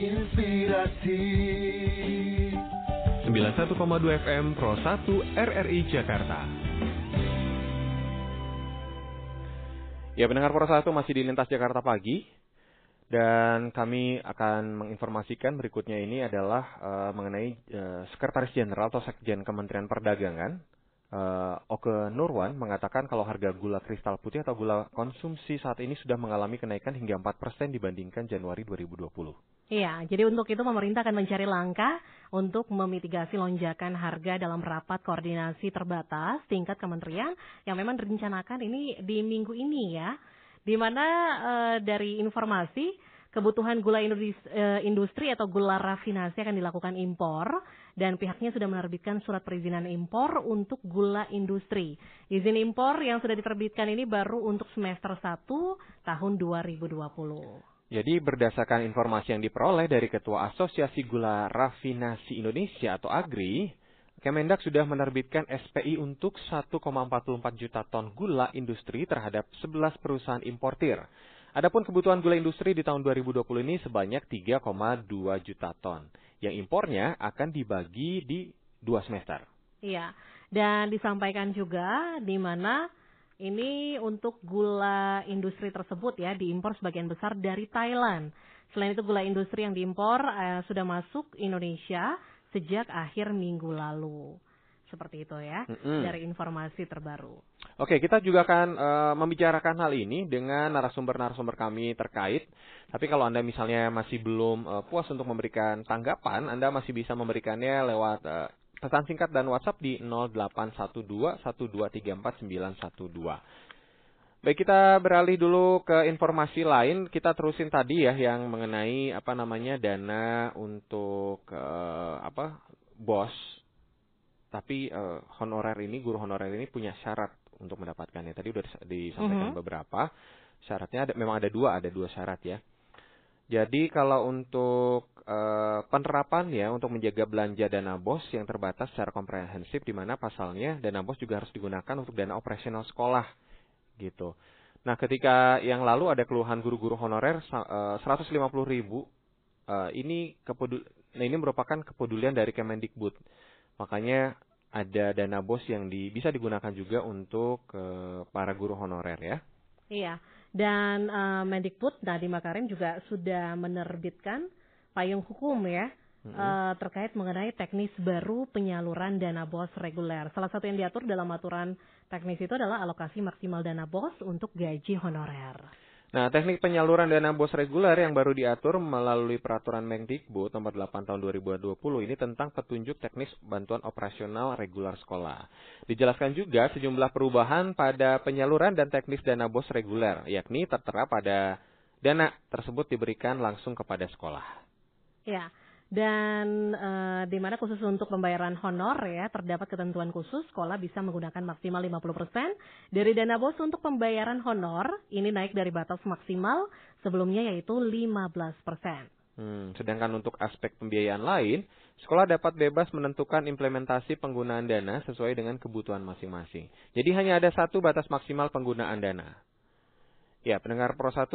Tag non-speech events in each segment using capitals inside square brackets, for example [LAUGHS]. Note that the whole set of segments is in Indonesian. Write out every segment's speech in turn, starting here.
inspirasi 91,2 FM Pro 1 RRI Jakarta. Ya pendengar Pro 1 masih di Lintas Jakarta Pagi dan kami akan menginformasikan berikutnya ini adalah uh, mengenai uh, Sekretaris Jenderal atau Sekjen Kementerian Perdagangan uh, Oke Nurwan mengatakan kalau harga gula kristal putih atau gula konsumsi saat ini sudah mengalami kenaikan hingga 4% dibandingkan Januari 2020. Iya, jadi untuk itu pemerintah akan mencari langkah untuk memitigasi lonjakan harga dalam rapat koordinasi terbatas tingkat kementerian yang memang direncanakan ini di minggu ini ya. Di mana uh, dari informasi kebutuhan gula eh, industri atau gula rafinasi akan dilakukan impor dan pihaknya sudah menerbitkan surat perizinan impor untuk gula industri. Izin impor yang sudah diterbitkan ini baru untuk semester 1 tahun 2020. Jadi berdasarkan informasi yang diperoleh dari Ketua Asosiasi Gula Rafinasi Indonesia atau AGRI, Kemendak sudah menerbitkan SPI untuk 1,44 juta ton gula industri terhadap 11 perusahaan importir. Adapun kebutuhan gula industri di tahun 2020 ini sebanyak 3,2 juta ton. Yang impornya akan dibagi di dua semester. Iya, dan disampaikan juga di mana ini untuk gula industri tersebut ya diimpor sebagian besar dari Thailand. Selain itu gula industri yang diimpor eh, sudah masuk Indonesia sejak akhir minggu lalu. Seperti itu ya, mm -hmm. dari informasi terbaru. Oke, kita juga akan uh, membicarakan hal ini dengan narasumber-narasumber kami terkait. Tapi kalau Anda misalnya masih belum uh, puas untuk memberikan tanggapan, Anda masih bisa memberikannya lewat uh, pesan singkat dan WhatsApp di 0812-1234912. Baik, kita beralih dulu ke informasi lain. Kita terusin tadi ya yang mengenai apa namanya dana untuk uh, apa bos tapi uh, honorer ini guru honorer ini punya syarat untuk mendapatkannya. Tadi sudah disampaikan mm -hmm. beberapa syaratnya ada memang ada dua ada dua syarat ya. Jadi kalau untuk uh, penerapan ya untuk menjaga belanja dana bos yang terbatas secara komprehensif di mana pasalnya dana bos juga harus digunakan untuk dana operasional sekolah gitu. Nah ketika yang lalu ada keluhan guru-guru honorer uh, 150 ribu uh, ini kepedul nah ini merupakan kepedulian dari Kemendikbud Makanya ada dana bos yang di, bisa digunakan juga untuk para guru honorer ya. Iya. Dan uh, Mendikbud tadi Makarim juga sudah menerbitkan payung hukum ya mm-hmm. uh, terkait mengenai teknis baru penyaluran dana bos reguler. Salah satu yang diatur dalam aturan teknis itu adalah alokasi maksimal dana bos untuk gaji honorer. Nah, teknik penyaluran dana bos reguler yang baru diatur melalui peraturan Mendikbud nomor 8 tahun 2020 ini tentang petunjuk teknis bantuan operasional reguler sekolah. Dijelaskan juga sejumlah perubahan pada penyaluran dan teknis dana bos reguler, yakni tertera pada dana tersebut diberikan langsung kepada sekolah. Ya, dan e, di mana khusus untuk pembayaran honor ya terdapat ketentuan khusus sekolah bisa menggunakan maksimal 50% dari dana bos untuk pembayaran honor ini naik dari batas maksimal sebelumnya yaitu 15%. Hmm, sedangkan untuk aspek pembiayaan lain, sekolah dapat bebas menentukan implementasi penggunaan dana sesuai dengan kebutuhan masing-masing. Jadi hanya ada satu batas maksimal penggunaan dana. Ya, pendengar Pro 1,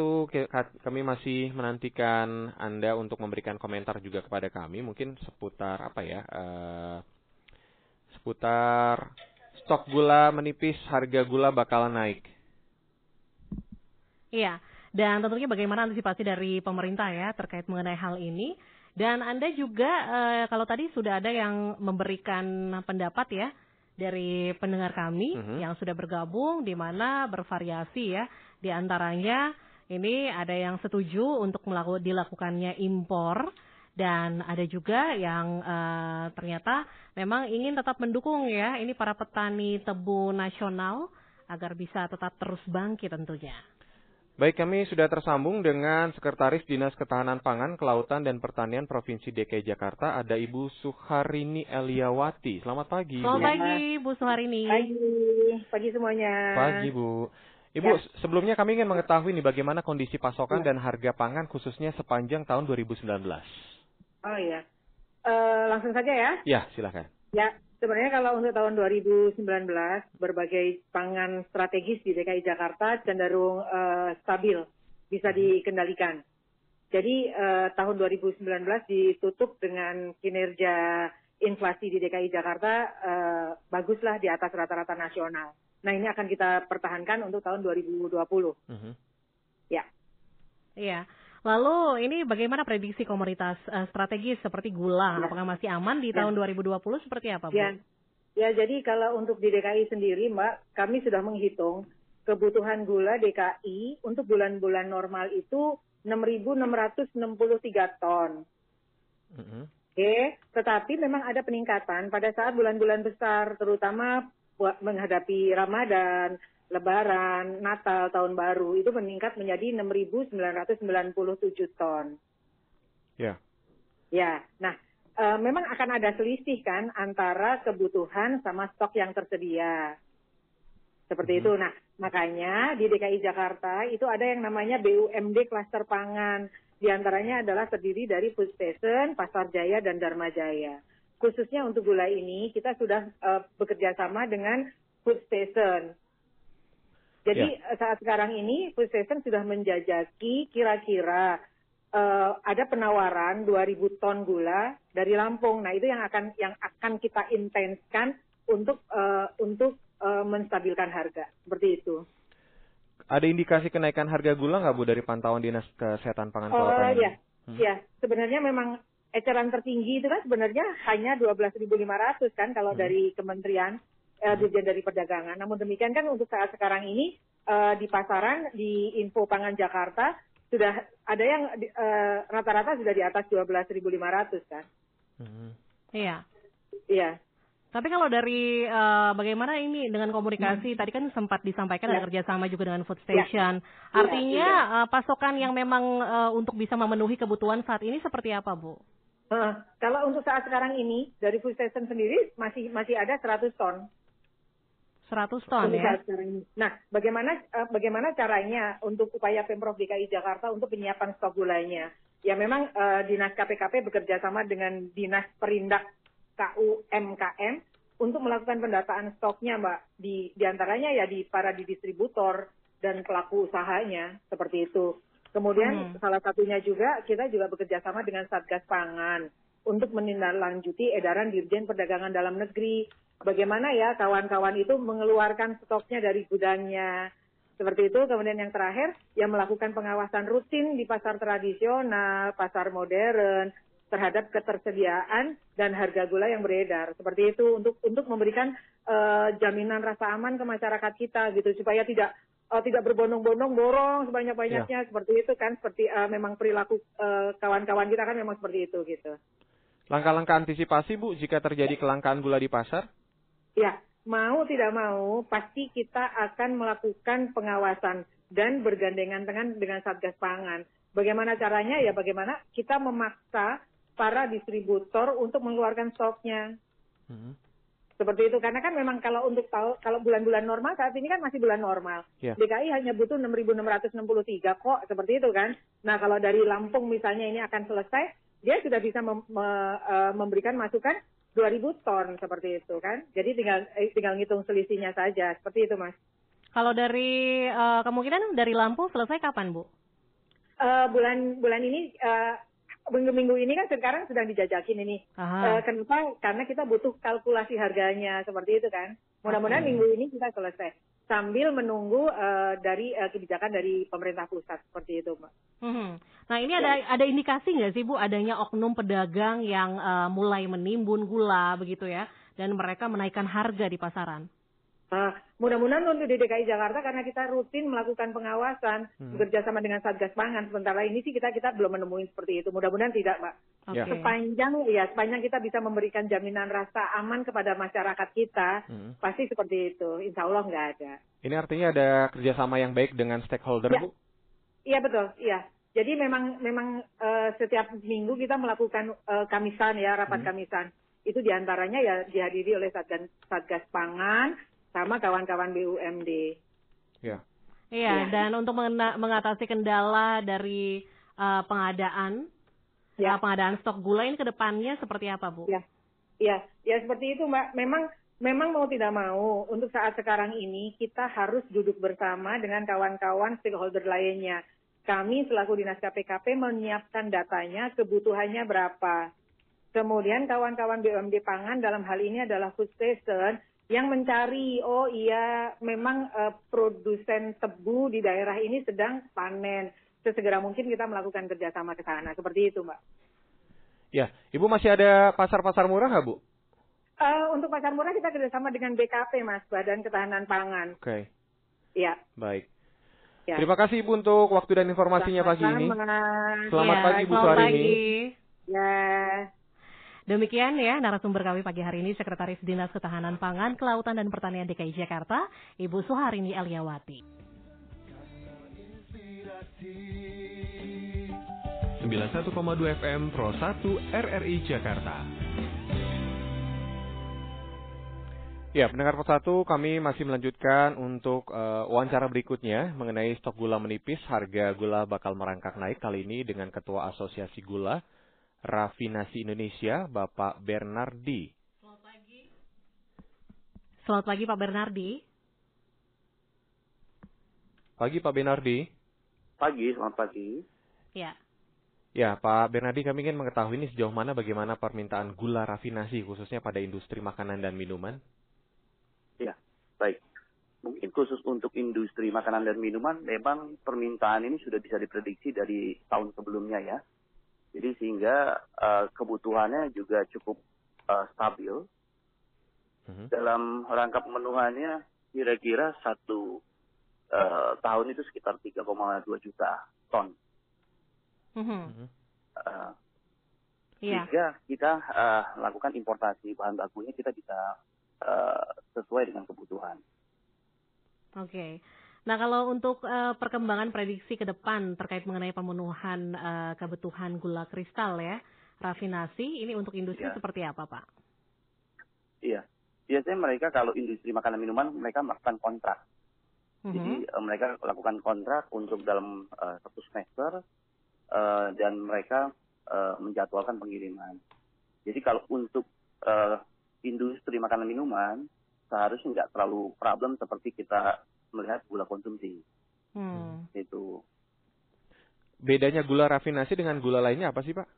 kami masih menantikan Anda untuk memberikan komentar juga kepada kami, mungkin seputar apa ya, uh, seputar stok gula menipis, harga gula bakalan naik. Iya, dan tentunya bagaimana antisipasi dari pemerintah ya terkait mengenai hal ini. Dan Anda juga, uh, kalau tadi sudah ada yang memberikan pendapat ya, dari pendengar kami uh mhm. -huh. yang sudah bergabung, di mana bervariasi ya di antaranya ini ada yang setuju untuk melakukan dilakukannya impor dan ada juga yang uh, ternyata memang ingin tetap mendukung ya ini para petani tebu nasional agar bisa tetap terus bangkit tentunya. Baik, kami sudah tersambung dengan Sekretaris Dinas Ketahanan Pangan, Kelautan, dan Pertanian Provinsi DKI Jakarta, ada Ibu Suharini Eliawati. Selamat pagi. Selamat Bu. pagi, Bu Suharini. Pagi, pagi semuanya. Pagi, Bu. Ibu, ya. sebelumnya kami ingin mengetahui nih bagaimana kondisi pasokan ya. dan harga pangan khususnya sepanjang tahun 2019. Oh iya, uh, langsung saja ya. Ya, silakan. Ya, sebenarnya kalau untuk tahun 2019 berbagai pangan strategis di DKI Jakarta cenderung uh, stabil, bisa hmm. dikendalikan. Jadi uh, tahun 2019 ditutup dengan kinerja inflasi di DKI Jakarta uh, baguslah di atas rata-rata nasional. Nah ini akan kita pertahankan untuk tahun 2020. Mm -hmm. Ya. Iya. Lalu ini bagaimana prediksi komoditas uh, strategis seperti gula? Ya. Apakah masih aman di ya. tahun 2020 seperti apa, Bu? Ya. ya, jadi kalau untuk di DKI sendiri, Mbak, kami sudah menghitung kebutuhan gula DKI untuk bulan-bulan normal itu 6.663 ton. Mm -hmm. Oke, tetapi memang ada peningkatan pada saat bulan-bulan besar, terutama menghadapi Ramadan, Lebaran, Natal, Tahun Baru itu meningkat menjadi 6.997 ton. Ya. Ya, nah e, memang akan ada selisih kan antara kebutuhan sama stok yang tersedia. Seperti hmm. itu. Nah, makanya di DKI Jakarta itu ada yang namanya BUMD Cluster Pangan. Di antaranya adalah terdiri dari Food Station, Pasar Jaya, dan Dharma Jaya. Khususnya untuk gula ini, kita sudah uh, bekerja sama dengan Food Station jadi ya. saat sekarang ini food station sudah menjajaki kira-kira uh, ada penawaran 2.000 ton gula dari Lampung. Nah itu yang akan yang akan kita intenskan untuk uh, untuk uh, menstabilkan harga seperti itu. Ada indikasi kenaikan harga gula nggak Bu dari pantauan dinas kesehatan pangan Kabupaten? Oh ya, hmm. ya sebenarnya memang eceran tertinggi itu kan sebenarnya hanya 12.500 kan kalau hmm. dari kementerian uh, dirjen dari perdagangan. Namun demikian kan untuk saat sekarang ini uh, di pasaran di Info Pangan Jakarta sudah ada yang uh, rata-rata sudah di atas 12.500 kan. Hmm. Iya. Iya. Tapi kalau dari uh, bagaimana ini dengan komunikasi hmm. tadi kan sempat disampaikan ya. ada kerjasama juga dengan food ya. station. Ya. Artinya ya, ya. Uh, pasokan yang memang uh, untuk bisa memenuhi kebutuhan saat ini seperti apa, Bu? Uh, kalau untuk saat sekarang ini dari food station sendiri masih masih ada 100 ton. 100 ton ya. Nah, bagaimana uh, bagaimana caranya untuk upaya Pemprov DKI Jakarta untuk penyiapan stok gulanya? Ya memang uh, Dinas KPKP bekerja sama dengan Dinas Perindak KUMKM untuk melakukan pendataan stoknya, Mbak. Di di antaranya ya di para di distributor dan pelaku usahanya seperti itu. Kemudian hmm. salah satunya juga kita juga bekerja sama dengan Satgas Pangan untuk menindaklanjuti edaran Dirjen Perdagangan Dalam Negeri bagaimana ya kawan-kawan itu mengeluarkan stoknya dari gudangnya. Seperti itu. Kemudian yang terakhir, yang melakukan pengawasan rutin di pasar tradisional, pasar modern, terhadap ketersediaan dan harga gula yang beredar. Seperti itu untuk untuk memberikan uh, jaminan rasa aman ke masyarakat kita gitu supaya tidak uh, tidak berbondong-bondong borong sebanyak-banyaknya ya. seperti itu kan seperti uh, memang perilaku kawan-kawan uh, kita kan memang seperti itu gitu. Langkah-langkah antisipasi Bu jika terjadi kelangkaan gula di pasar? Ya, mau tidak mau pasti kita akan melakukan pengawasan dan bergandengan tangan dengan Satgas Pangan. Bagaimana caranya? Ya bagaimana kita memaksa para distributor untuk mengeluarkan stoknya. Hmm. Seperti itu karena kan memang kalau untuk tahu kalau bulan-bulan normal saat ini kan masih bulan normal. Yeah. DKI hanya butuh 6.663 kok seperti itu kan. Nah kalau dari Lampung misalnya ini akan selesai, dia sudah bisa mem, me, uh, memberikan masukan 2000 ton seperti itu kan. Jadi tinggal eh, tinggal ngitung selisihnya saja seperti itu Mas. Kalau dari uh, kemungkinan dari Lampung selesai kapan Bu? Uh, bulan bulan ini uh, minggu-minggu ini kan sekarang sedang dijajakin ini. Uh, kenapa? Karena kita butuh kalkulasi harganya seperti itu kan. Mudah-mudahan okay. minggu ini kita selesai sambil menunggu uh, dari uh, kebijakan dari pemerintah pusat seperti itu, Mbak. Hmm. Nah ini ada ada indikasi nggak sih Bu adanya oknum pedagang yang uh, mulai menimbun gula begitu ya dan mereka menaikkan harga di pasaran? Uh, mudah-mudahan untuk di DKI Jakarta karena kita rutin melakukan pengawasan hmm. bekerja sama dengan Satgas Pangan. Sementara ini sih kita kita belum menemukan seperti itu. Mudah-mudahan tidak, Mbak. Okay. Sepanjang ya sepanjang kita bisa memberikan jaminan rasa aman kepada masyarakat kita, hmm. pasti seperti itu. Insya Allah nggak ada. Ini artinya ada kerjasama yang baik dengan stakeholder, ya. Bu? Iya betul, iya. Jadi memang memang uh, setiap minggu kita melakukan uh, kamisan ya rapat hmm. kamisan. Itu di antaranya ya dihadiri oleh Satgas, Satgas Pangan, sama kawan-kawan BUMD. Ya. Iya, ya. dan untuk mengatasi kendala dari uh, pengadaan ya. uh, pengadaan stok gula ini ke depannya seperti apa, Bu? Ya. Ya, ya seperti itu, Mbak. Memang memang mau tidak mau untuk saat sekarang ini kita harus duduk bersama dengan kawan-kawan stakeholder lainnya. kami selaku Dinas KPKP menyiapkan datanya, kebutuhannya berapa. Kemudian kawan-kawan BUMD Pangan dalam hal ini adalah food station yang mencari, oh iya memang uh, produsen tebu di daerah ini sedang panen. Sesegera mungkin kita melakukan kerjasama ke sana. Seperti itu, Mbak. Ya, Ibu masih ada pasar-pasar murah nggak, Bu? Uh, untuk pasar murah kita kerjasama dengan BKP, Mas, Badan Ketahanan Pangan. Oke. Okay. Iya. Baik. Ya. Terima kasih Ibu untuk waktu dan informasinya pagi ini. Selamat ya, pagi Bu Suharini. Ya. Demikian ya narasumber kami pagi hari ini Sekretaris Dinas Ketahanan Pangan, Kelautan dan Pertanian DKI Jakarta, Ibu Suharini Aliawati. 91,2 FM Pro 1 RRI Jakarta. Ya, pendengar satu kami masih melanjutkan untuk uh, wawancara berikutnya mengenai stok gula menipis, harga gula bakal merangkak naik kali ini dengan Ketua Asosiasi Gula Rafinasi Indonesia, Bapak Bernardi. Selamat pagi. Selamat pagi Pak Bernardi. Pagi Pak Bernardi. Pagi, selamat pagi. Ya. Ya, Pak Bernardi, kami ingin mengetahui ini sejauh mana bagaimana permintaan gula rafinasi khususnya pada industri makanan dan minuman. Ya, baik. Mungkin khusus untuk industri makanan dan minuman, memang permintaan ini sudah bisa diprediksi dari tahun sebelumnya ya. Jadi sehingga uh, kebutuhannya juga cukup uh, stabil. Mm-hmm. Dalam rangka pemenuhannya kira-kira satu uh, tahun itu sekitar 3,2 juta ton. Mm-hmm. Uh, yeah. Sehingga kita uh, lakukan importasi bahan bakunya kita bisa uh, sesuai dengan kebutuhan. Oke. Okay. Nah, kalau untuk uh, perkembangan prediksi ke depan terkait mengenai pemenuhan uh, kebutuhan gula kristal ya, rafinasi, ini untuk industri ya. seperti apa, Pak? Iya. Biasanya mereka kalau industri makanan minuman mereka melakukan kontrak. Mm -hmm. Jadi uh, mereka lakukan kontrak untuk dalam uh, satu semester uh, dan mereka uh, menjadwalkan pengiriman. Jadi kalau untuk uh, industri makanan minuman seharusnya nggak terlalu problem seperti kita melihat gula konsumsi. Hmm. Itu. Bedanya gula rafinasi dengan gula lainnya apa sih Pak?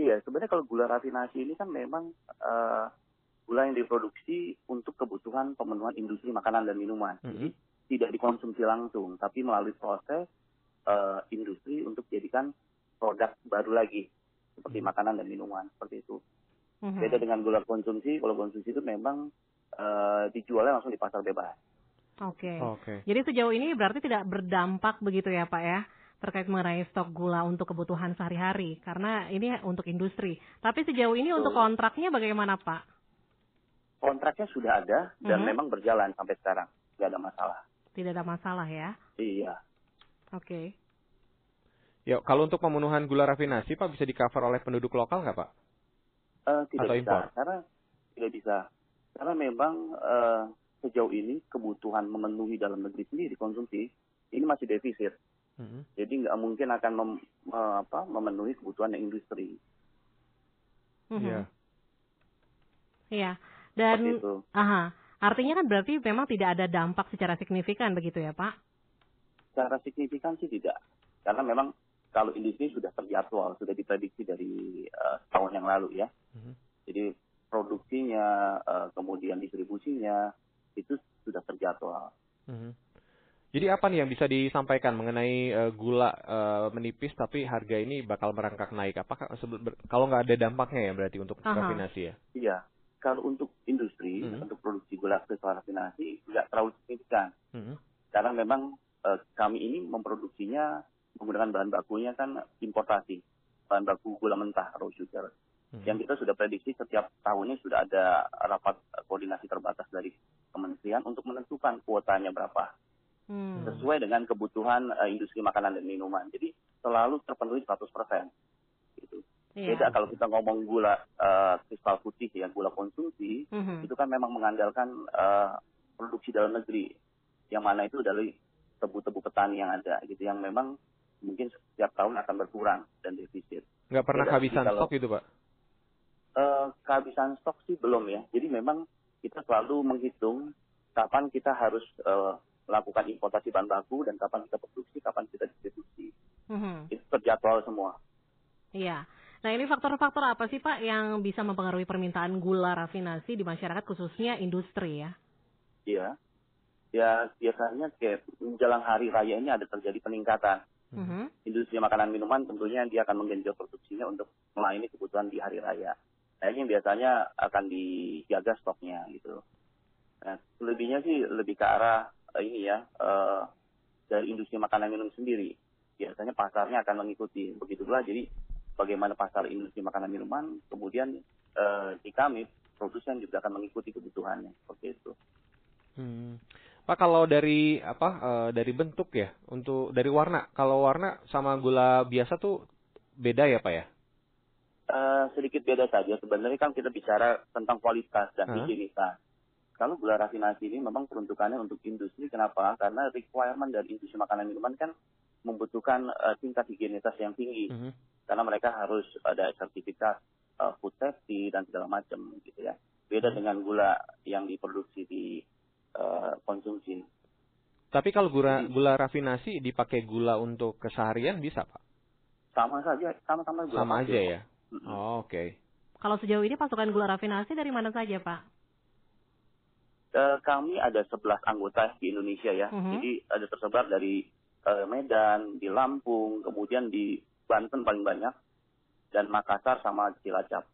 Iya, sebenarnya kalau gula rafinasi ini kan memang uh, gula yang diproduksi untuk kebutuhan pemenuhan industri makanan dan minuman. -hmm. Jadi tidak dikonsumsi langsung, tapi melalui proses uh, industri untuk jadikan produk baru lagi seperti -hmm. makanan dan minuman seperti itu. -hmm. Beda dengan gula konsumsi, kalau konsumsi itu memang uh, dijualnya langsung di pasar bebas. Oke. Okay. Okay. Jadi sejauh ini berarti tidak berdampak begitu ya Pak ya terkait mengenai stok gula untuk kebutuhan sehari-hari karena ini untuk industri. Tapi sejauh ini untuk kontraknya bagaimana Pak? Kontraknya sudah ada dan mm -hmm. memang berjalan sampai sekarang, tidak ada masalah. Tidak ada masalah ya? Iya. Oke. Okay. Ya, kalau untuk pemenuhan gula rafinasi Pak bisa di cover oleh penduduk lokal nggak Pak? Uh, tidak Atau bisa, impor? karena tidak bisa. Karena memang uh, sejauh ini kebutuhan memenuhi dalam negeri sendiri konsumsi ini masih defisit. Mm-hmm. Jadi nggak mungkin akan mem, apa, memenuhi kebutuhan industri. Iya. Mm-hmm. Iya. Dan aha, artinya kan berarti memang tidak ada dampak secara signifikan begitu ya, Pak? Secara signifikan sih tidak. Karena memang kalau industri sudah terjadwal, sudah diprediksi dari uh, tahun yang lalu ya. Mm-hmm. Jadi produksinya, uh, kemudian distribusinya, itu sudah terjadwal. Hmm. Jadi apa nih yang bisa disampaikan mengenai uh, gula uh, menipis tapi harga ini bakal merangkak naik? Apakah kalau nggak ada dampaknya ya berarti untuk Aha. rafinasi ya? Iya, kalau untuk industri hmm. untuk produksi gula kristal rafinasi nggak terlalu signifikan hmm. karena memang uh, kami ini memproduksinya menggunakan bahan bakunya kan importasi bahan baku gula mentah raw sugar hmm. yang kita sudah prediksi setiap tahunnya sudah ada rapat koordinasi terbatas dari kementerian untuk menentukan kuotanya berapa hmm. sesuai dengan kebutuhan uh, industri makanan dan minuman. Jadi selalu terpenuhi 100 persen. Gitu. Yeah. Beda kalau kita ngomong gula uh, kristal putih ya gula konsumsi mm-hmm. itu kan memang mengandalkan uh, produksi dalam negeri yang mana itu dari tebu-tebu petani yang ada gitu yang memang mungkin setiap tahun akan berkurang dan defisit. Nggak pernah Beda kehabisan kalau, stok itu pak? Uh, kehabisan stok sih belum ya. Jadi memang kita selalu menghitung kapan kita harus uh, melakukan importasi bahan baku dan kapan kita produksi, kapan kita distribusi. Mm-hmm. Itu terjadwal semua. Iya. Nah ini faktor-faktor apa sih Pak yang bisa mempengaruhi permintaan gula rafinasi di masyarakat khususnya industri ya? Iya. Ya biasanya kayak menjelang hari raya ini ada terjadi peningkatan. Mm-hmm. Industri makanan minuman tentunya dia akan menggenjot produksinya untuk melayani kebutuhan di hari raya. Ini biasanya akan dijaga stoknya gitu. Nah, selebihnya sih lebih ke arah uh, ini ya uh, dari industri makanan minum sendiri. Biasanya pasarnya akan mengikuti begitulah. Jadi bagaimana pasar industri makanan minuman, kemudian uh, di kami produsen juga akan mengikuti kebutuhannya seperti itu. Hmm. Pak kalau dari apa uh, dari bentuk ya untuk dari warna kalau warna sama gula biasa tuh beda ya pak ya? Uh, sedikit beda saja sebenarnya kan kita bicara tentang kualitas dan higienitas. Kalau gula rafinasi ini memang peruntukannya untuk industri kenapa? Karena requirement dari industri makanan minuman kan membutuhkan uh, tingkat higienitas yang tinggi. Uh -huh. Karena mereka harus ada sertifikat uh, food safety dan segala macam gitu ya. Beda uh -huh. dengan gula yang diproduksi di uh, konsumsi. Tapi kalau gula gula rafinasi dipakai gula untuk keseharian bisa pak? Sama saja, sama-sama gula. Sama aja ya. Oh, Oke. Okay. Kalau sejauh ini pasukan gula rafinasi dari mana saja pak? Uh, kami ada 11 anggota di Indonesia ya. Uh -huh. Jadi ada tersebar dari uh, Medan, di Lampung, kemudian di Banten paling banyak, dan Makassar sama Cilacap.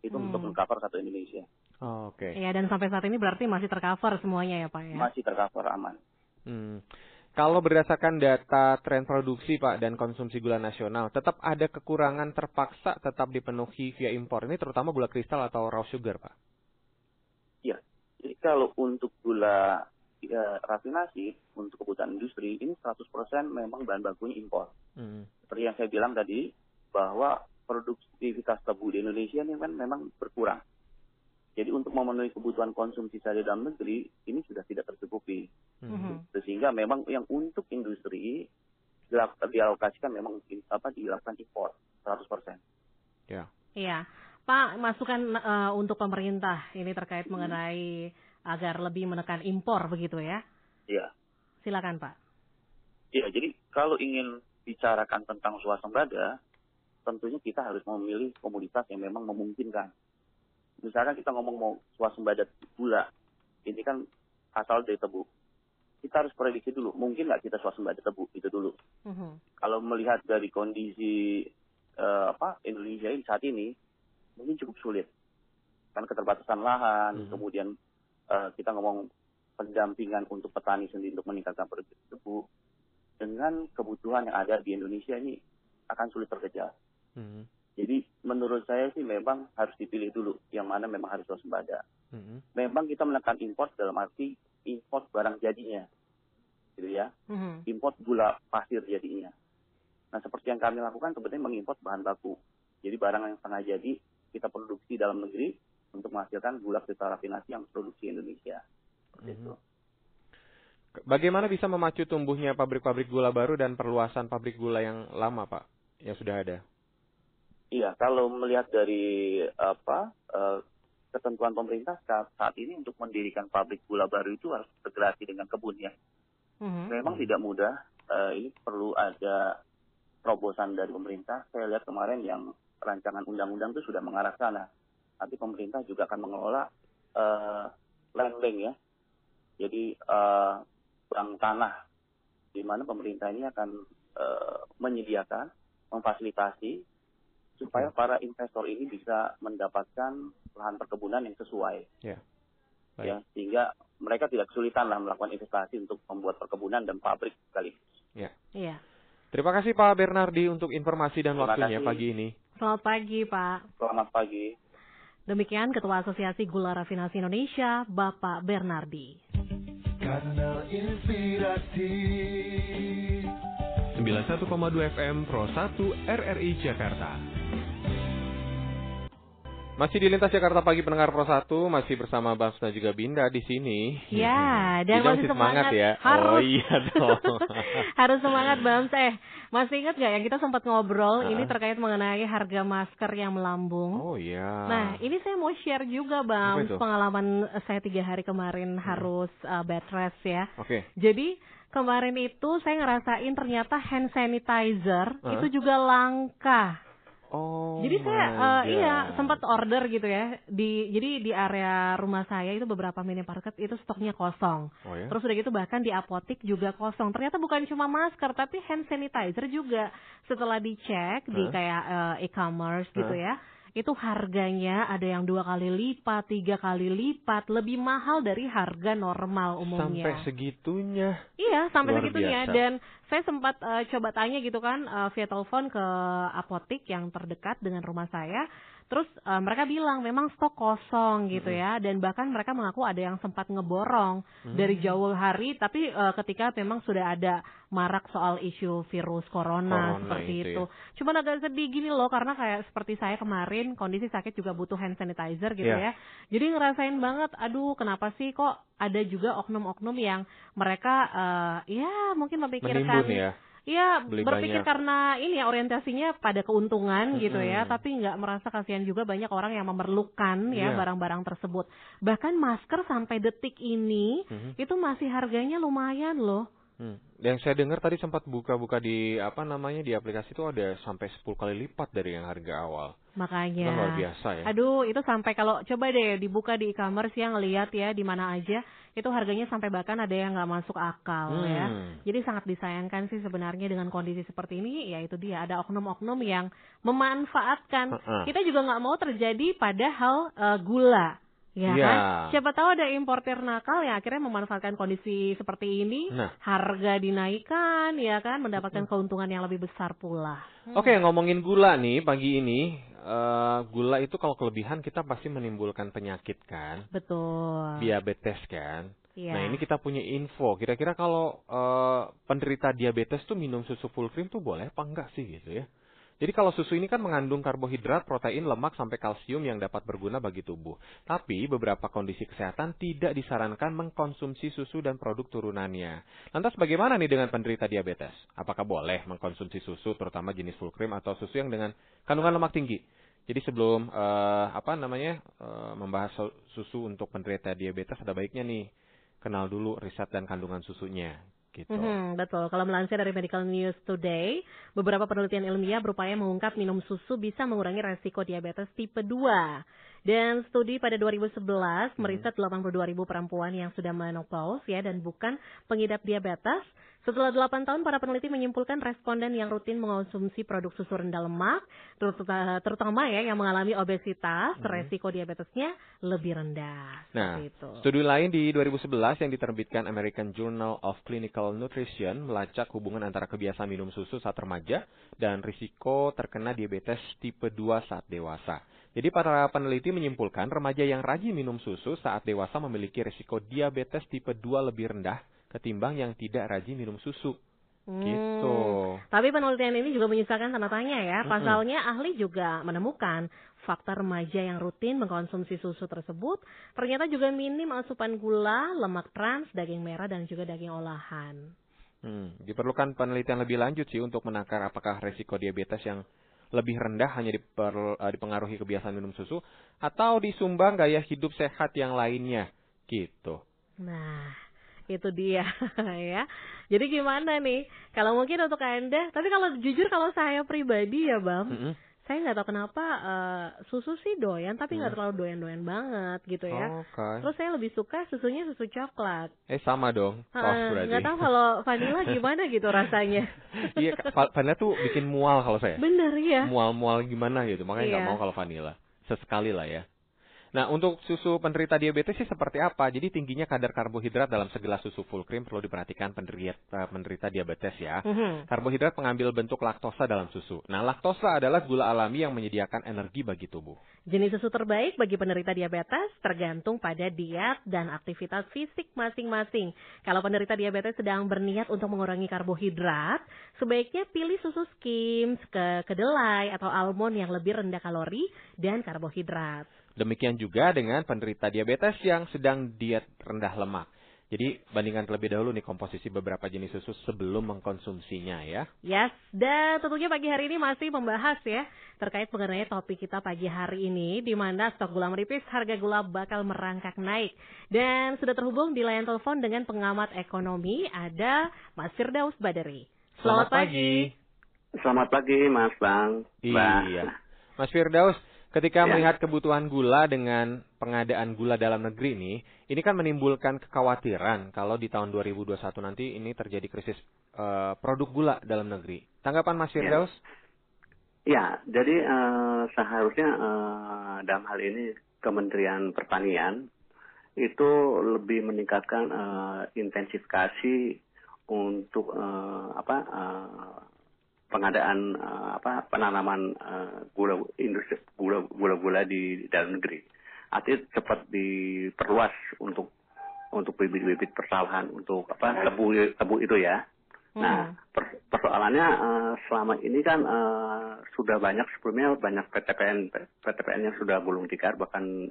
Itu hmm. untuk mengcover satu Indonesia. Oh, Oke. Okay. Ya dan sampai saat ini berarti masih tercover semuanya ya Pak ya? Masih tercover aman. Hmm. Kalau berdasarkan data tren produksi Pak dan konsumsi gula nasional, tetap ada kekurangan terpaksa tetap dipenuhi via impor. Ini terutama gula kristal atau raw sugar Pak? Iya. Jadi kalau untuk gula ya, rafinasi untuk kebutuhan industri ini 100% memang bahan bakunya impor. Hmm. Seperti yang saya bilang tadi bahwa produktivitas tebu di Indonesia ini kan memang berkurang. Jadi untuk memenuhi kebutuhan konsumsi saya dalam negeri ini sudah tidak tercukupi. Mm-hmm. Sehingga memang yang untuk industri dialokasikan memang apa dilakukan impor 100%. Ya. Iya. Pak, masukan uh, untuk pemerintah ini terkait hmm. mengenai agar lebih menekan impor begitu ya? Iya. Silakan, Pak. Iya, jadi kalau ingin bicarakan tentang swasembada, tentunya kita harus memilih komoditas yang memang memungkinkan misalkan kita ngomong mau swasembada gula, ini kan asal dari tebu. Kita harus prediksi dulu, mungkin nggak kita swasembada tebu itu dulu. Uh-huh. Kalau melihat dari kondisi uh, apa Indonesia ini saat ini, mungkin cukup sulit. Kan keterbatasan lahan, uh-huh. kemudian uh, kita ngomong pendampingan untuk petani sendiri untuk meningkatkan produksi tebu, dengan kebutuhan yang ada di Indonesia ini akan sulit terkejar. Uh-huh. Jadi menurut saya sih memang harus dipilih dulu yang mana memang harus waspada. Mm-hmm. Memang kita menekan import dalam arti import barang jadinya, gitu ya. Mm-hmm. Import gula pasir jadinya. Nah seperti yang kami lakukan sebenarnya mengimport bahan baku. Jadi barang yang setengah jadi kita produksi dalam negeri untuk menghasilkan gula kristal rafinasi yang produksi Indonesia. mm-hmm. itu. Bagaimana bisa memacu tumbuhnya pabrik-pabrik gula baru dan perluasan pabrik gula yang lama, Pak, yang sudah ada? Iya, kalau melihat dari apa uh, ketentuan pemerintah saat, saat ini untuk mendirikan pabrik gula baru itu harus integrasi dengan kebun ya. Mm-hmm. Memang tidak mudah. Uh, ini perlu ada terobosan dari pemerintah. Saya lihat kemarin yang rancangan undang-undang itu sudah mengarah sana. Tapi pemerintah juga akan mengelola uh, land bank ya. Jadi uh, bank tanah di mana pemerintah ini akan uh, menyediakan, memfasilitasi supaya para investor ini bisa mendapatkan lahan perkebunan yang sesuai. Ya. Ya, sehingga mereka tidak kesulitan lah melakukan investasi untuk membuat perkebunan dan pabrik sekali. Ya. Iya. Terima kasih Pak Bernardi untuk informasi dan Terima waktunya kasih. pagi ini. Selamat pagi Pak. Selamat pagi. Demikian Ketua Asosiasi Gula Rafinasi Indonesia, Bapak Bernardi. Kanal Inspirasi 91,2 FM Pro 1 RRI Jakarta. Masih di lintas Jakarta pagi pendengar Pro 1 masih bersama Bang dan juga Binda di sini. Ya, dan Binda masih semangat, semangat ya. Harus. Oh iya dong. [LAUGHS] Harus semangat Bams. Eh, masih ingat nggak yang kita sempat ngobrol Ah. ini terkait mengenai harga masker yang melambung? oh iya. Nah, ini saya mau share juga Bang pengalaman eh, saya tiga hari kemarin harus uh, bed rest ya. Oke. Jadi kemarin itu saya ngerasain ternyata hand sanitizer Hah? itu juga langka. Oh. jadi saya eh, iya sempat order gitu ya di jadi di area rumah saya itu beberapa minimarket itu stoknya kosong. Oh ya. Terus udah gitu bahkan di apotik juga kosong. Ternyata bukan cuma masker tapi hand sanitizer juga. Setelah dicek di Hah? kayak eh, e-commerce gitu Hah? ya. Itu harganya ada yang dua kali lipat, tiga kali lipat, lebih mahal dari harga normal umumnya. Sampai segitunya. Iya, sampai Luar segitunya. biasa. Dan saya sempat eh, coba tanya gitu kan eh, via telepon ke apotik yang terdekat dengan rumah saya. Terus eh, mereka bilang memang stok kosong gitu ya. Dan bahkan mereka mengaku ada yang sempat ngeborong Hmm. dari jauh hari. Tapi eh, ketika memang sudah ada marak soal isu virus corona, Corona seperti itu itu. Cuman agak sedih gini loh karena kayak seperti saya kemarin kondisi sakit juga butuh hand sanitizer gitu Iya. ya. Jadi ngerasain banget, aduh kenapa sih kok ada juga oknum-oknum yang mereka eh, ya mungkin memikirkan Menimbun ya. Iya, Beli berpikir banyak. karena ini ya orientasinya pada keuntungan gitu ya, tapi nggak merasa kasihan juga banyak orang yang memerlukan ya Iya. barang-barang tersebut. Bahkan masker sampai detik ini Mhm. itu masih harganya lumayan loh. Hmm. Yang saya dengar tadi sempat buka-buka di apa namanya di aplikasi itu ada sampai 10 kali lipat dari yang harga awal. Makanya. Kan luar biasa ya. Aduh, itu sampai kalau coba deh dibuka di e-commerce ya ngelihat ya di mana aja itu harganya sampai bahkan ada yang nggak masuk akal ya. Hmm. Jadi sangat disayangkan sih sebenarnya dengan kondisi seperti ini ya itu dia ada oknum-oknum yang memanfaatkan. Heeh. Kita juga nggak mau terjadi pada hal eh, gula. Ya Iya. kan? Siapa tahu ada importer nakal yang akhirnya memanfaatkan kondisi seperti ini, Nah. harga dinaikkan, ya kan, mendapatkan keuntungan yang lebih besar pula. Oke, ngomongin gula nih pagi ini. eh, gula itu kalau kelebihan kita pasti menimbulkan penyakit kan, Betul. diabetes kan. Iya. Nah ini kita punya info. Kira-kira kalau eh, penderita diabetes tuh minum susu full cream tuh boleh apa enggak sih gitu ya? Jadi kalau susu ini kan mengandung karbohidrat, protein, lemak, sampai kalsium yang dapat berguna bagi tubuh. Tapi beberapa kondisi kesehatan tidak disarankan mengkonsumsi susu dan produk turunannya. Lantas bagaimana nih dengan penderita diabetes? Apakah boleh mengkonsumsi susu terutama jenis full cream atau susu yang dengan kandungan lemak tinggi? Jadi sebelum eh, apa namanya eh, membahas su- susu untuk penderita diabetes ada baiknya nih kenal dulu riset dan kandungan susunya gitu. Mhm, betul. Kalau melansir dari Medical News Today, beberapa penelitian ilmiah berupaya mengungkap minum susu bisa mengurangi resiko diabetes tipe 2. Dan studi pada 2011 meriset 82 ribu perempuan yang sudah menopause ya dan bukan pengidap diabetes. Setelah 8 tahun, para peneliti menyimpulkan responden yang rutin mengonsumsi produk susu rendah lemak, terut- terutama ya yang mengalami obesitas, resiko diabetesnya lebih rendah. Nah, itu. studi lain di 2011 yang diterbitkan American Journal of Clinical Nutrition melacak hubungan antara kebiasaan minum susu saat remaja dan risiko terkena diabetes tipe 2 saat dewasa. Jadi para peneliti menyimpulkan remaja yang rajin minum susu saat dewasa memiliki risiko diabetes tipe 2 lebih rendah ketimbang yang tidak rajin minum susu. Hmm. Gitu. Tapi penelitian ini juga menyisakan tanda tanya ya. Pasalnya ahli juga menemukan fakta remaja yang rutin mengkonsumsi susu tersebut ternyata juga minim asupan gula, lemak trans, daging merah dan juga daging olahan. Hmm, diperlukan penelitian lebih lanjut sih untuk menakar apakah resiko diabetes yang lebih rendah hanya diper- eh, dipengaruhi kebiasaan minum susu atau disumbang gaya hidup sehat yang lainnya. Gitu. Nah, itu dia [LAUGHS] ya. Jadi gimana nih? Kalau mungkin untuk Anda, tapi kalau jujur kalau saya pribadi ya, Bam, Mm-mm. saya nggak tahu kenapa eh, susu sih doyan tapi nggak Hmm. terlalu doyan-doyan banget gitu ya. Oke. Terus saya lebih suka susunya susu coklat. Eh sama dong. Berarti. nggak tahu kalau vanilla gimana gitu [LAUGHS] rasanya. iya, va- vanilla tuh bikin mual kalau saya. Bener ya. Mual-mual gimana gitu. Makanya nggak Iya. mau kalau vanilla. Sesekali lah ya. Nah, untuk susu penderita diabetes sih seperti apa? Jadi tingginya kadar karbohidrat dalam segelas susu full cream perlu diperhatikan penderita, penderita diabetes ya. Mm-hmm. Karbohidrat mengambil bentuk laktosa dalam susu. Nah, laktosa adalah gula alami yang menyediakan energi bagi tubuh. Jenis susu terbaik bagi penderita diabetes tergantung pada diet dan aktivitas fisik masing-masing. Kalau penderita diabetes sedang berniat untuk mengurangi karbohidrat, sebaiknya pilih susu skim, ke kedelai atau almond yang lebih rendah kalori dan karbohidrat. Demikian juga dengan penderita diabetes yang sedang diet rendah lemak. Jadi bandingkan terlebih dahulu nih komposisi beberapa jenis susu sebelum mengkonsumsinya ya. Yes, dan tentunya pagi hari ini masih membahas ya terkait mengenai topik kita pagi hari ini di mana stok gula menipis, harga gula bakal merangkak naik. Dan sudah terhubung di layar telepon dengan pengamat ekonomi ada Mas Firdaus Badari. Selamat, Selamat pagi. Selamat pagi Mas Bang. Iya. Mas Firdaus, Ketika ya. melihat kebutuhan gula dengan pengadaan gula dalam negeri ini, ini kan menimbulkan kekhawatiran kalau di tahun 2021 nanti ini terjadi krisis uh, produk gula dalam negeri. Tanggapan Mas Firdaus? Ya, ya jadi uh, seharusnya uh, dalam hal ini Kementerian Pertanian itu lebih meningkatkan uh, intensifikasi untuk uh, apa uh, pengadaan uh, apa penanaman uh, gula industri gula gula gula di dalam negeri. Artinya cepat diperluas untuk untuk bibit-bibit persalahan untuk apa tebu tebu itu ya. Hmm. Nah per, persoalannya uh, selama ini kan uh, sudah banyak sebelumnya banyak PTPN PTPN yang sudah gulung tikar bahkan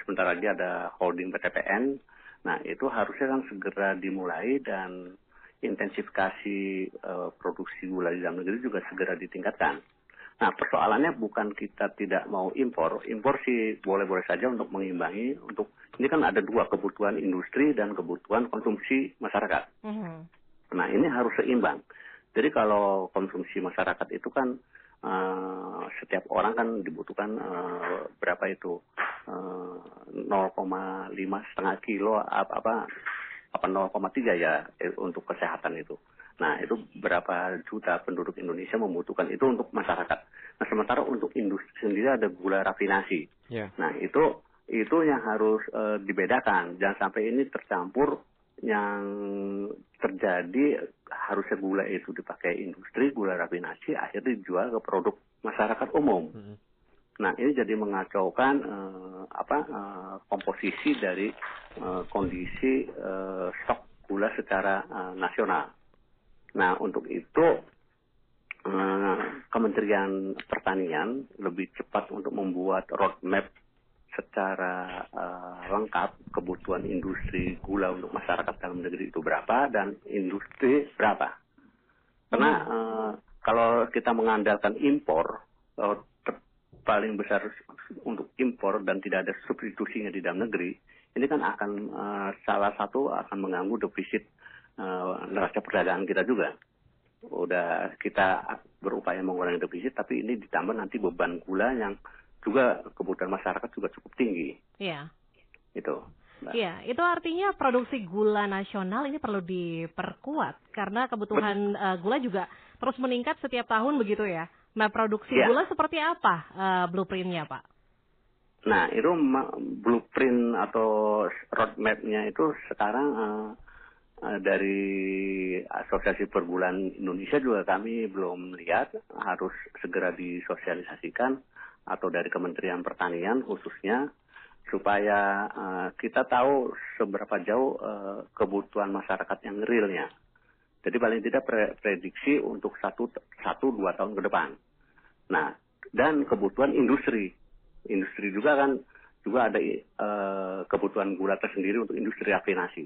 sebentar lagi ada holding PTPN. Nah itu harusnya kan segera dimulai dan intensifikasi uh, produksi gula di dalam negeri juga segera ditingkatkan. Nah, persoalannya bukan kita tidak mau impor. Impor sih boleh-boleh saja untuk mengimbangi. Untuk ini kan ada dua kebutuhan industri dan kebutuhan konsumsi masyarakat. Mm -hmm. Nah, ini harus seimbang. Jadi kalau konsumsi masyarakat itu kan uh, setiap orang kan dibutuhkan uh, berapa itu uh, 0,5 setengah kilo apa apa apa 0,3 ya eh, untuk kesehatan itu. Nah, itu berapa juta penduduk Indonesia membutuhkan itu untuk masyarakat. Nah, sementara untuk industri sendiri ada gula rafinasi. Yeah. Nah, itu itu yang harus uh, dibedakan. Jangan sampai ini tercampur yang terjadi harusnya gula itu dipakai industri, gula rafinasi akhirnya dijual ke produk masyarakat umum. Mm -hmm. Nah, ini jadi mengacaukan uh, apa uh, komposisi dari uh, kondisi uh, stok gula secara uh, nasional. Nah, untuk itu uh, Kementerian Pertanian lebih cepat untuk membuat roadmap secara uh, lengkap kebutuhan industri gula untuk masyarakat dalam negeri itu berapa dan industri berapa. Karena uh, kalau kita mengandalkan impor, paling besar untuk impor dan tidak ada substitusinya di dalam negeri, ini kan akan uh, salah satu akan mengganggu defisit uh, neraca perdagangan kita juga. Udah kita berupaya mengurangi defisit, tapi ini ditambah nanti beban gula yang juga kebutuhan masyarakat juga cukup tinggi. Iya. Itu. Iya, itu artinya produksi gula nasional ini perlu diperkuat karena kebutuhan uh, gula juga terus meningkat setiap tahun begitu ya. Nah, produksi ya. gula seperti apa uh, blueprintnya, Pak? Nah, itu blueprint atau roadmapnya itu sekarang uh, uh, dari Asosiasi Perbulan Indonesia juga kami belum lihat harus segera disosialisasikan atau dari Kementerian Pertanian khususnya supaya uh, kita tahu seberapa jauh uh, kebutuhan masyarakat yang realnya. Jadi paling tidak prediksi untuk satu, satu dua tahun ke depan. Nah, dan kebutuhan industri. Industri juga kan juga ada uh, kebutuhan gula tersendiri untuk industri rafinasi.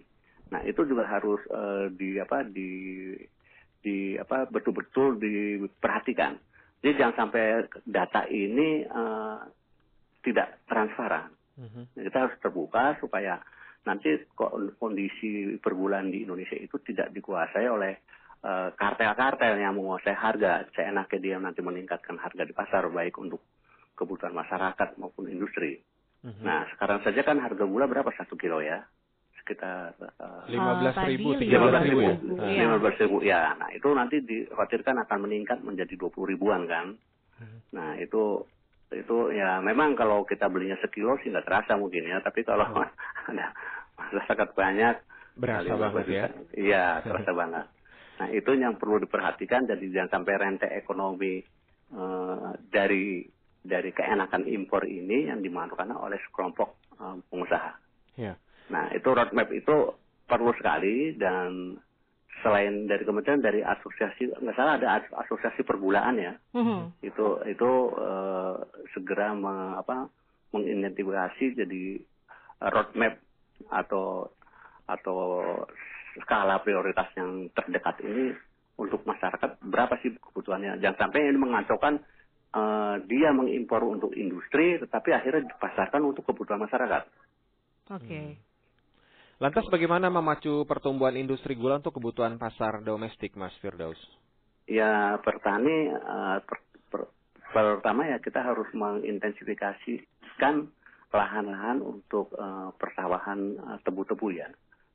Nah, itu juga harus uh, di apa di di apa betul-betul diperhatikan. Jadi jangan sampai data ini uh, tidak transparan. Mm -hmm. Kita harus terbuka supaya nanti kondisi perbulan di Indonesia itu tidak dikuasai oleh eh, kartel-kartel uh, yang menguasai harga. Seenaknya dia nanti meningkatkan harga di pasar baik untuk kebutuhan masyarakat maupun industri. Mm-hmm. Nah sekarang saja kan harga gula berapa satu kilo ya? Sekitar eh, lima belas ribu, tiga belas ribu, ya? Iya. lima belas ribu ya. Nah itu nanti dikhawatirkan akan meningkat menjadi dua puluh ribuan kan. Mm-hmm. Nah itu itu ya memang kalau kita belinya sekilo sih nggak terasa mungkin ya tapi kalau hmm. [LAUGHS] ada masyarakat banyak berasa banget ya. Iya terasa banget. Nah itu yang perlu diperhatikan jadi jangan sampai rente ekonomi uh, dari dari keenakan impor ini yang dimanfaatkan oleh sekelompok uh, pengusaha. Yeah. nah itu roadmap itu perlu sekali dan selain dari kementerian dari asosiasi nggak salah ada asosiasi pergulaan ya. Mm-hmm. itu itu uh, segera me, apa mengidentifikasi jadi roadmap atau atau skala prioritas yang terdekat ini untuk masyarakat berapa sih kebutuhannya jangan sampai ini mengacaukan uh, dia mengimpor untuk industri tetapi akhirnya dipasarkan untuk kebutuhan masyarakat. Oke. Okay. Hmm. Lantas bagaimana memacu pertumbuhan industri gula untuk kebutuhan pasar domestik, Mas Firdaus? Ya, pertani uh, per, per, pertama ya kita harus mengintensifikasikan lahan-lahan untuk uh, persawahan uh, tebu-tebu ya,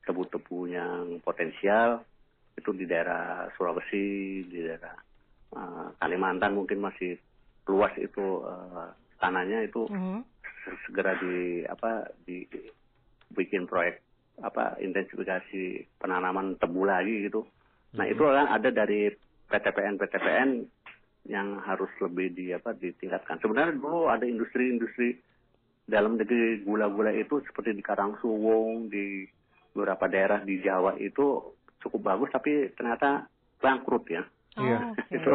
tebu-tebu yang potensial itu di daerah Sulawesi, di daerah uh, Kalimantan mungkin masih luas itu uh, tanahnya itu mm -hmm. segera di apa di bikin proyek apa intensifikasi penanaman tebu lagi gitu. Nah itu kan ada dari PTPN PTPN yang harus lebih di apa ditingkatkan. Sebenarnya dulu ada industri-industri dalam negeri gula-gula itu seperti di Karangsuwung di beberapa daerah di Jawa itu cukup bagus tapi ternyata bangkrut ya. Iya. Oh, okay. itu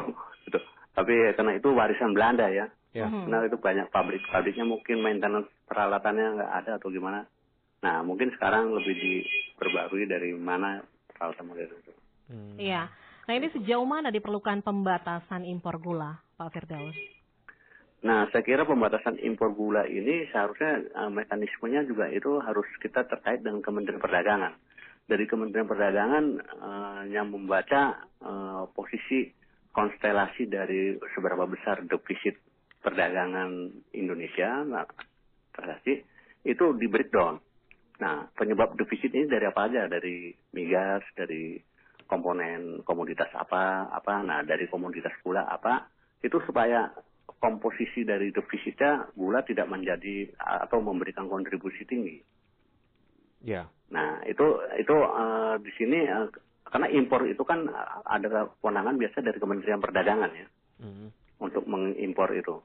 itu. Tapi karena itu warisan Belanda ya. Yeah. Karena itu banyak pabrik-pabriknya mungkin maintenance peralatannya nggak ada atau gimana. Nah, mungkin sekarang lebih diperbarui dari mana peralatan modern itu. Hmm. Iya. Nah, ini sejauh mana diperlukan pembatasan impor gula, Pak Firdaus? Nah, saya kira pembatasan impor gula ini seharusnya uh, mekanismenya juga itu harus kita terkait dengan Kementerian Perdagangan. Dari Kementerian Perdagangan uh, yang membaca uh, posisi konstelasi dari seberapa besar defisit perdagangan Indonesia, nah, itu di breakdown. Nah, penyebab defisit ini dari apa aja? Dari migas, dari komponen komoditas apa, apa. Nah, dari komoditas gula apa. Itu supaya komposisi dari defisitnya gula tidak menjadi atau memberikan kontribusi tinggi. Ya. Nah, itu itu uh, di sini uh, karena impor itu kan ada kewenangan biasa dari Kementerian Perdagangan ya. Mm. Untuk mengimpor itu.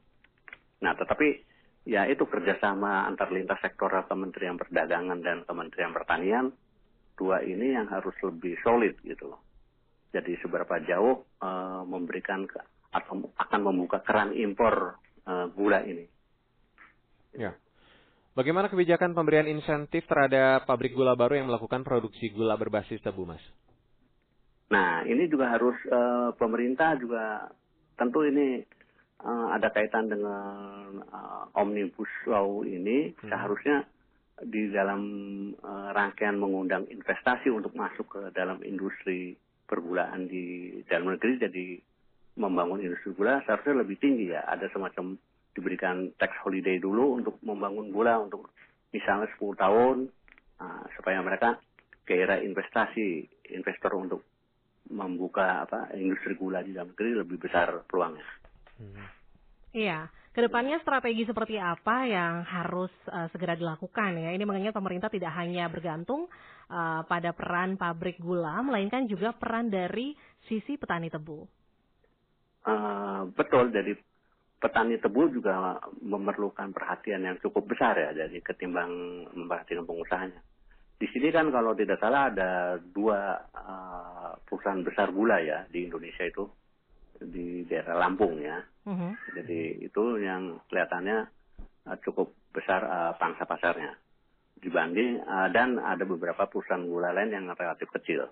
Nah, tetapi ya itu kerjasama antar lintas sektor Kementerian Perdagangan dan Kementerian Pertanian dua ini yang harus lebih solid gitu loh. Jadi seberapa jauh uh, memberikan ke, atau akan membuka keran impor uh, gula ini. Ya. Bagaimana kebijakan pemberian insentif terhadap pabrik gula baru yang melakukan produksi gula berbasis tebu, Mas? Nah, ini juga harus uh, pemerintah juga tentu ini uh, ada kaitan dengan uh, omnibus law ini hmm. seharusnya di dalam uh, rangkaian mengundang investasi untuk masuk ke dalam industri pergulaan di dalam negeri jadi membangun industri gula seharusnya lebih tinggi ya ada semacam diberikan tax holiday dulu untuk membangun gula untuk misalnya 10 tahun uh, supaya mereka kira investasi investor untuk membuka apa industri gula di dalam negeri lebih besar peluangnya. Hmm. Iya, ke depannya strategi seperti apa yang harus uh, segera dilakukan ya? Ini mengingat pemerintah tidak hanya bergantung uh, pada peran pabrik gula, melainkan juga peran dari sisi petani tebu. Uh, betul, jadi petani tebu juga memerlukan perhatian yang cukup besar ya, jadi ketimbang memperhatikan pengusahanya. Di sini kan kalau tidak salah ada dua uh, perusahaan besar gula ya di Indonesia itu di daerah Lampung ya. Uh-huh. Jadi itu yang kelihatannya uh, cukup besar uh, pangsa pasarnya dibanding uh, dan ada beberapa perusahaan gula lain yang relatif kecil.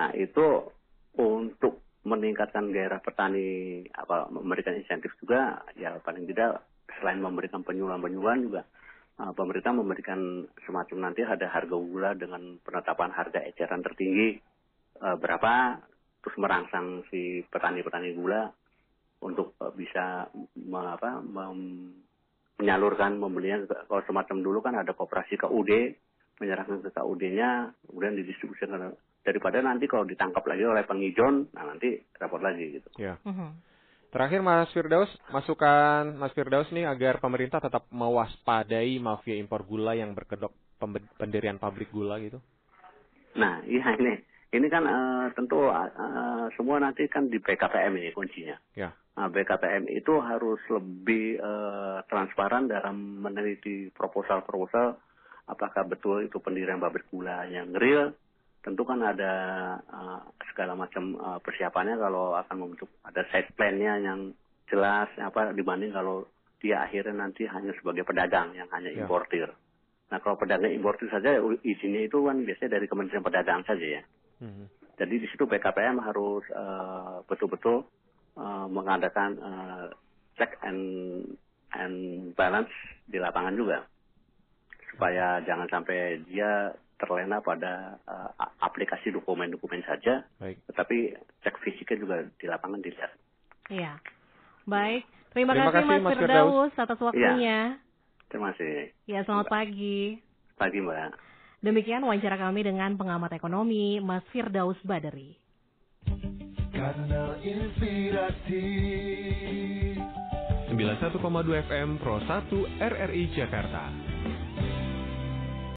Nah itu untuk meningkatkan gairah petani apa memberikan insentif juga ya paling tidak selain memberikan penyuluhan-penyuluhan juga uh, pemerintah memberikan semacam nanti ada harga gula dengan penetapan harga eceran tertinggi uh, berapa terus merangsang si petani-petani gula untuk uh, bisa me, apa, menyalurkan membelinya kalau semacam dulu kan ada kooperasi KUD menyerahkan ke KUD-nya kemudian didistribusikan daripada nanti kalau ditangkap lagi oleh pengijon nah nanti repot lagi gitu. Ya. Uh -huh. Terakhir Mas Firdaus, masukan Mas Firdaus nih agar pemerintah tetap mewaspadai mafia impor gula yang berkedok pendirian pabrik gula gitu. Nah, iya ini. Ini kan uh, tentu uh, semua nanti kan di BKPM ini kuncinya. Ya. Nah, BKPM itu harus lebih uh, transparan dalam meneliti proposal-proposal apakah betul itu pendirian pabrik gula yang real tentu kan ada uh, segala macam uh, persiapannya kalau akan membentuk ada side plan-nya yang jelas apa dibanding kalau dia akhirnya nanti hanya sebagai pedagang yang hanya ya. importir. Nah kalau pedagang importir saja izinnya itu kan biasanya dari Kementerian Perdagangan saja ya. Hmm. Jadi di situ BKPM harus uh, betul-betul uh, mengadakan uh, check and and balance di lapangan juga supaya jangan sampai dia terlena pada uh, aplikasi dokumen-dokumen saja, Baik. tetapi cek fisiknya juga di lapangan dilihat. Iya. Baik. Terima, Terima kasih, kasih Mas Firdaus atas waktunya. Ya. Terima kasih. Ya, selamat pagi. Pagi, Mbak. Demikian wawancara kami dengan pengamat ekonomi Mas Firdaus Baderi. Kanal Inspirasi 91,2 FM Pro 1 RRI Jakarta.